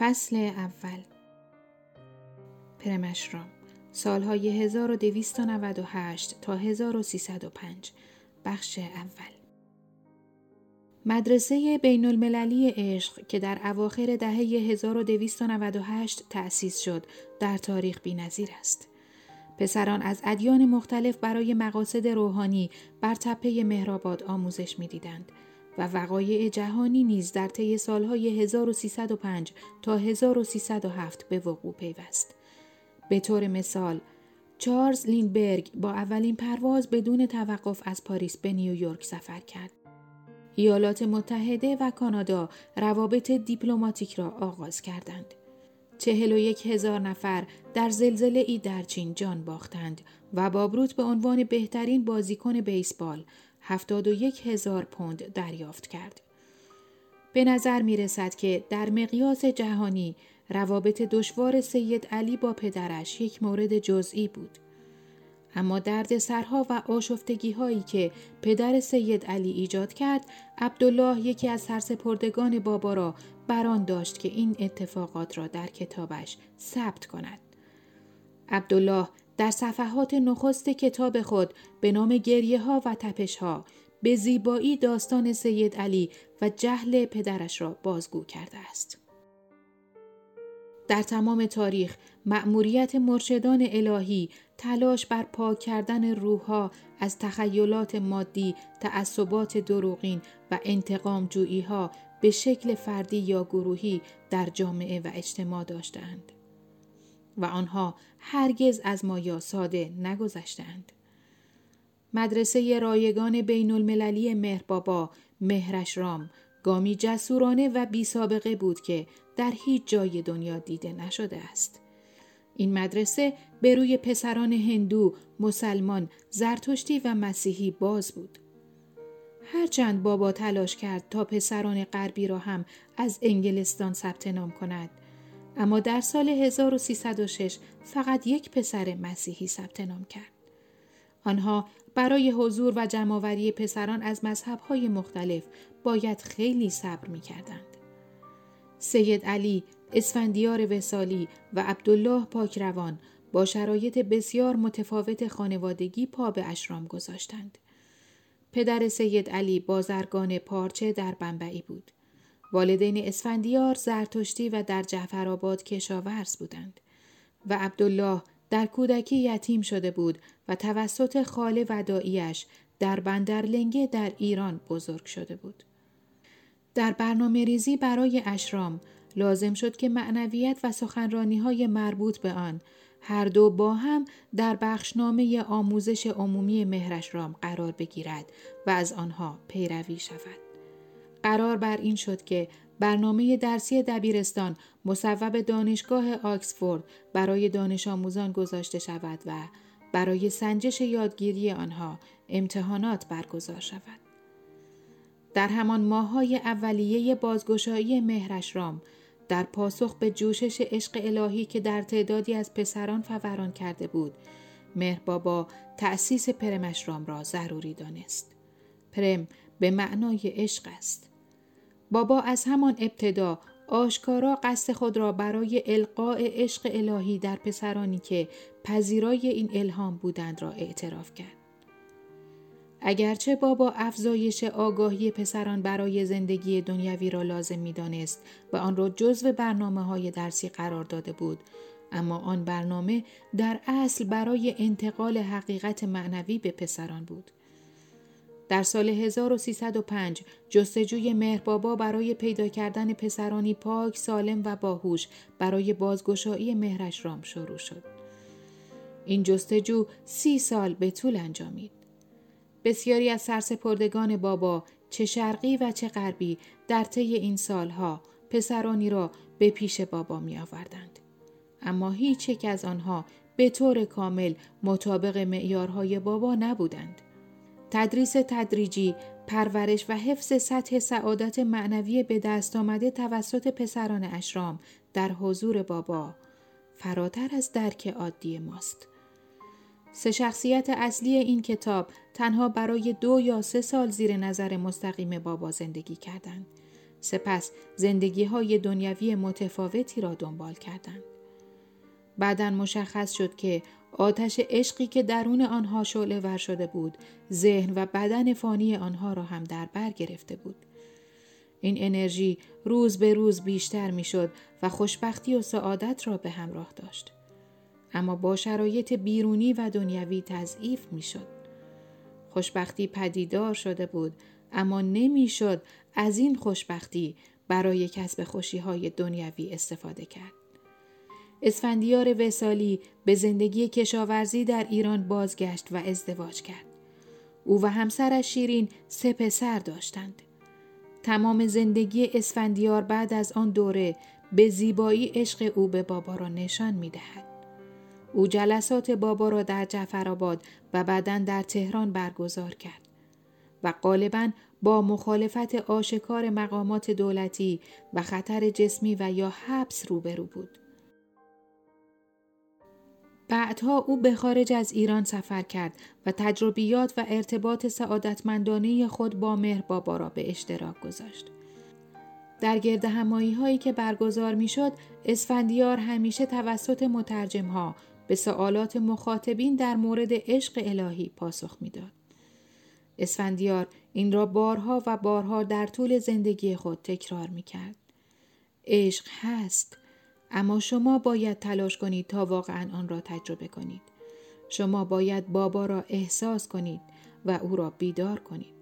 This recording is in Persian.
فصل اول. پرمشرام سالهای 1298 تا 1305 بخش اول. مدرسه بین المللی عشق که در اواخر دهه 1298 تأسیس شد در تاریخ بینظیر است. پسران از ادیان مختلف برای مقاصد روحانی بر تپه مهرآباد آموزش می‌دیدند. و وقایع جهانی نیز در طی سالهای 1305 تا 1307 به وقوع پیوست. به طور مثال چارلز لینبرگ با اولین پرواز بدون توقف از پاریس به نیویورک سفر کرد. ایالات متحده و کانادا روابط دیپلماتیک را آغاز کردند. چهل و یک هزار نفر در زلزله ای در چین جان باختند و بابروت به عنوان بهترین بازیکن بیسبال هفتاد و یک هزار پوند دریافت کرد. به نظر می رسد که در مقیاس جهانی روابط دشوار سید علی با پدرش یک مورد جزئی بود. اما درد سرها و آشفتگی هایی که پدر سید علی ایجاد کرد عبدالله یکی از سرسپردگان بابا را بران داشت که این اتفاقات را در کتابش ثبت کند. عبدالله در صفحات نخست کتاب خود به نام گریه ها و تپش ها به زیبایی داستان سید علی و جهل پدرش را بازگو کرده است. در تمام تاریخ مأموریت مرشدان الهی تلاش بر پاک کردن روحها از تخیلات مادی، تعصبات دروغین و انتقام جویی ها به شکل فردی یا گروهی در جامعه و اجتماع داشتند و آنها هرگز از مایا ساده نگذشتند. مدرسه رایگان بین المللی مهربابا مهرش رام گامی جسورانه و بی سابقه بود که در هیچ جای دنیا دیده نشده است. این مدرسه به روی پسران هندو، مسلمان، زرتشتی و مسیحی باز بود. هرچند بابا تلاش کرد تا پسران غربی را هم از انگلستان ثبت نام کند اما در سال 1306 فقط یک پسر مسیحی ثبت نام کرد آنها برای حضور و جمعآوری پسران از مذهبهای مختلف باید خیلی صبر می کردند. سید علی، اسفندیار وسالی و عبدالله پاکروان با شرایط بسیار متفاوت خانوادگی پا به اشرام گذاشتند. پدر سید علی بازرگان پارچه در بنبعی بود. والدین اسفندیار زرتشتی و در جعفرآباد کشاورز بودند و عبدالله در کودکی یتیم شده بود و توسط خاله وداییش در بندرلنگه در ایران بزرگ شده بود. در برنامه ریزی برای اشرام لازم شد که معنویت و سخنرانی های مربوط به آن هر دو با هم در بخشنامه آموزش عمومی مهرشرام قرار بگیرد و از آنها پیروی شود. قرار بر این شد که برنامه درسی دبیرستان مصوب دانشگاه آکسفورد برای دانش آموزان گذاشته شود و برای سنجش یادگیری آنها امتحانات برگزار شود. در همان ماههای اولیه بازگشایی مهرشرام در پاسخ به جوشش عشق الهی که در تعدادی از پسران فوران کرده بود مهر بابا تأسیس پرمشرام را ضروری دانست پرم به معنای عشق است بابا از همان ابتدا آشکارا قصد خود را برای القاء عشق الهی در پسرانی که پذیرای این الهام بودند را اعتراف کرد اگرچه بابا افزایش آگاهی پسران برای زندگی دنیوی را لازم می دانست و آن را جزو برنامه های درسی قرار داده بود اما آن برنامه در اصل برای انتقال حقیقت معنوی به پسران بود. در سال 1305 جستجوی مهربابا برای پیدا کردن پسرانی پاک، سالم و باهوش برای بازگشایی مهرش رام شروع شد. این جستجو سی سال به طول انجامید. بسیاری از سرسپردگان بابا چه شرقی و چه غربی در طی این سالها پسرانی را به پیش بابا می آوردند. اما هیچ یک از آنها به طور کامل مطابق معیارهای بابا نبودند. تدریس تدریجی، پرورش و حفظ سطح سعادت معنوی به دست آمده توسط پسران اشرام در حضور بابا فراتر از درک عادی ماست. سه شخصیت اصلی این کتاب تنها برای دو یا سه سال زیر نظر مستقیم بابا زندگی کردند. سپس زندگی های دنیوی متفاوتی را دنبال کردند. بعدا مشخص شد که آتش عشقی که درون آنها شعله ور شده بود ذهن و بدن فانی آنها را هم در بر گرفته بود. این انرژی روز به روز بیشتر می‌شد و خوشبختی و سعادت را به همراه داشت. اما با شرایط بیرونی و دنیوی تضعیف می‌شد. خوشبختی پدیدار شده بود اما نمی‌شد از این خوشبختی برای کسب خوشی های دنیوی استفاده کرد. اسفندیار وسالی به زندگی کشاورزی در ایران بازگشت و ازدواج کرد. او و همسرش شیرین سه پسر داشتند. تمام زندگی اسفندیار بعد از آن دوره به زیبایی عشق او به بابا را نشان می دهد. او جلسات بابا را در جعفرآباد و بعدا در تهران برگزار کرد و غالبا با مخالفت آشکار مقامات دولتی و خطر جسمی و یا حبس روبرو بود. بعدها او به خارج از ایران سفر کرد و تجربیات و ارتباط سعادتمندانه خود با مهر بابا را به اشتراک گذاشت. در گرد همایی هایی که برگزار می شد، اسفندیار همیشه توسط مترجم ها به سوالات مخاطبین در مورد عشق الهی پاسخ می‌داد. اسفندیار این را بارها و بارها در طول زندگی خود تکرار می کرد. عشق هست اما شما باید تلاش کنید تا واقعا آن را تجربه کنید. شما باید بابا را احساس کنید و او را بیدار کنید.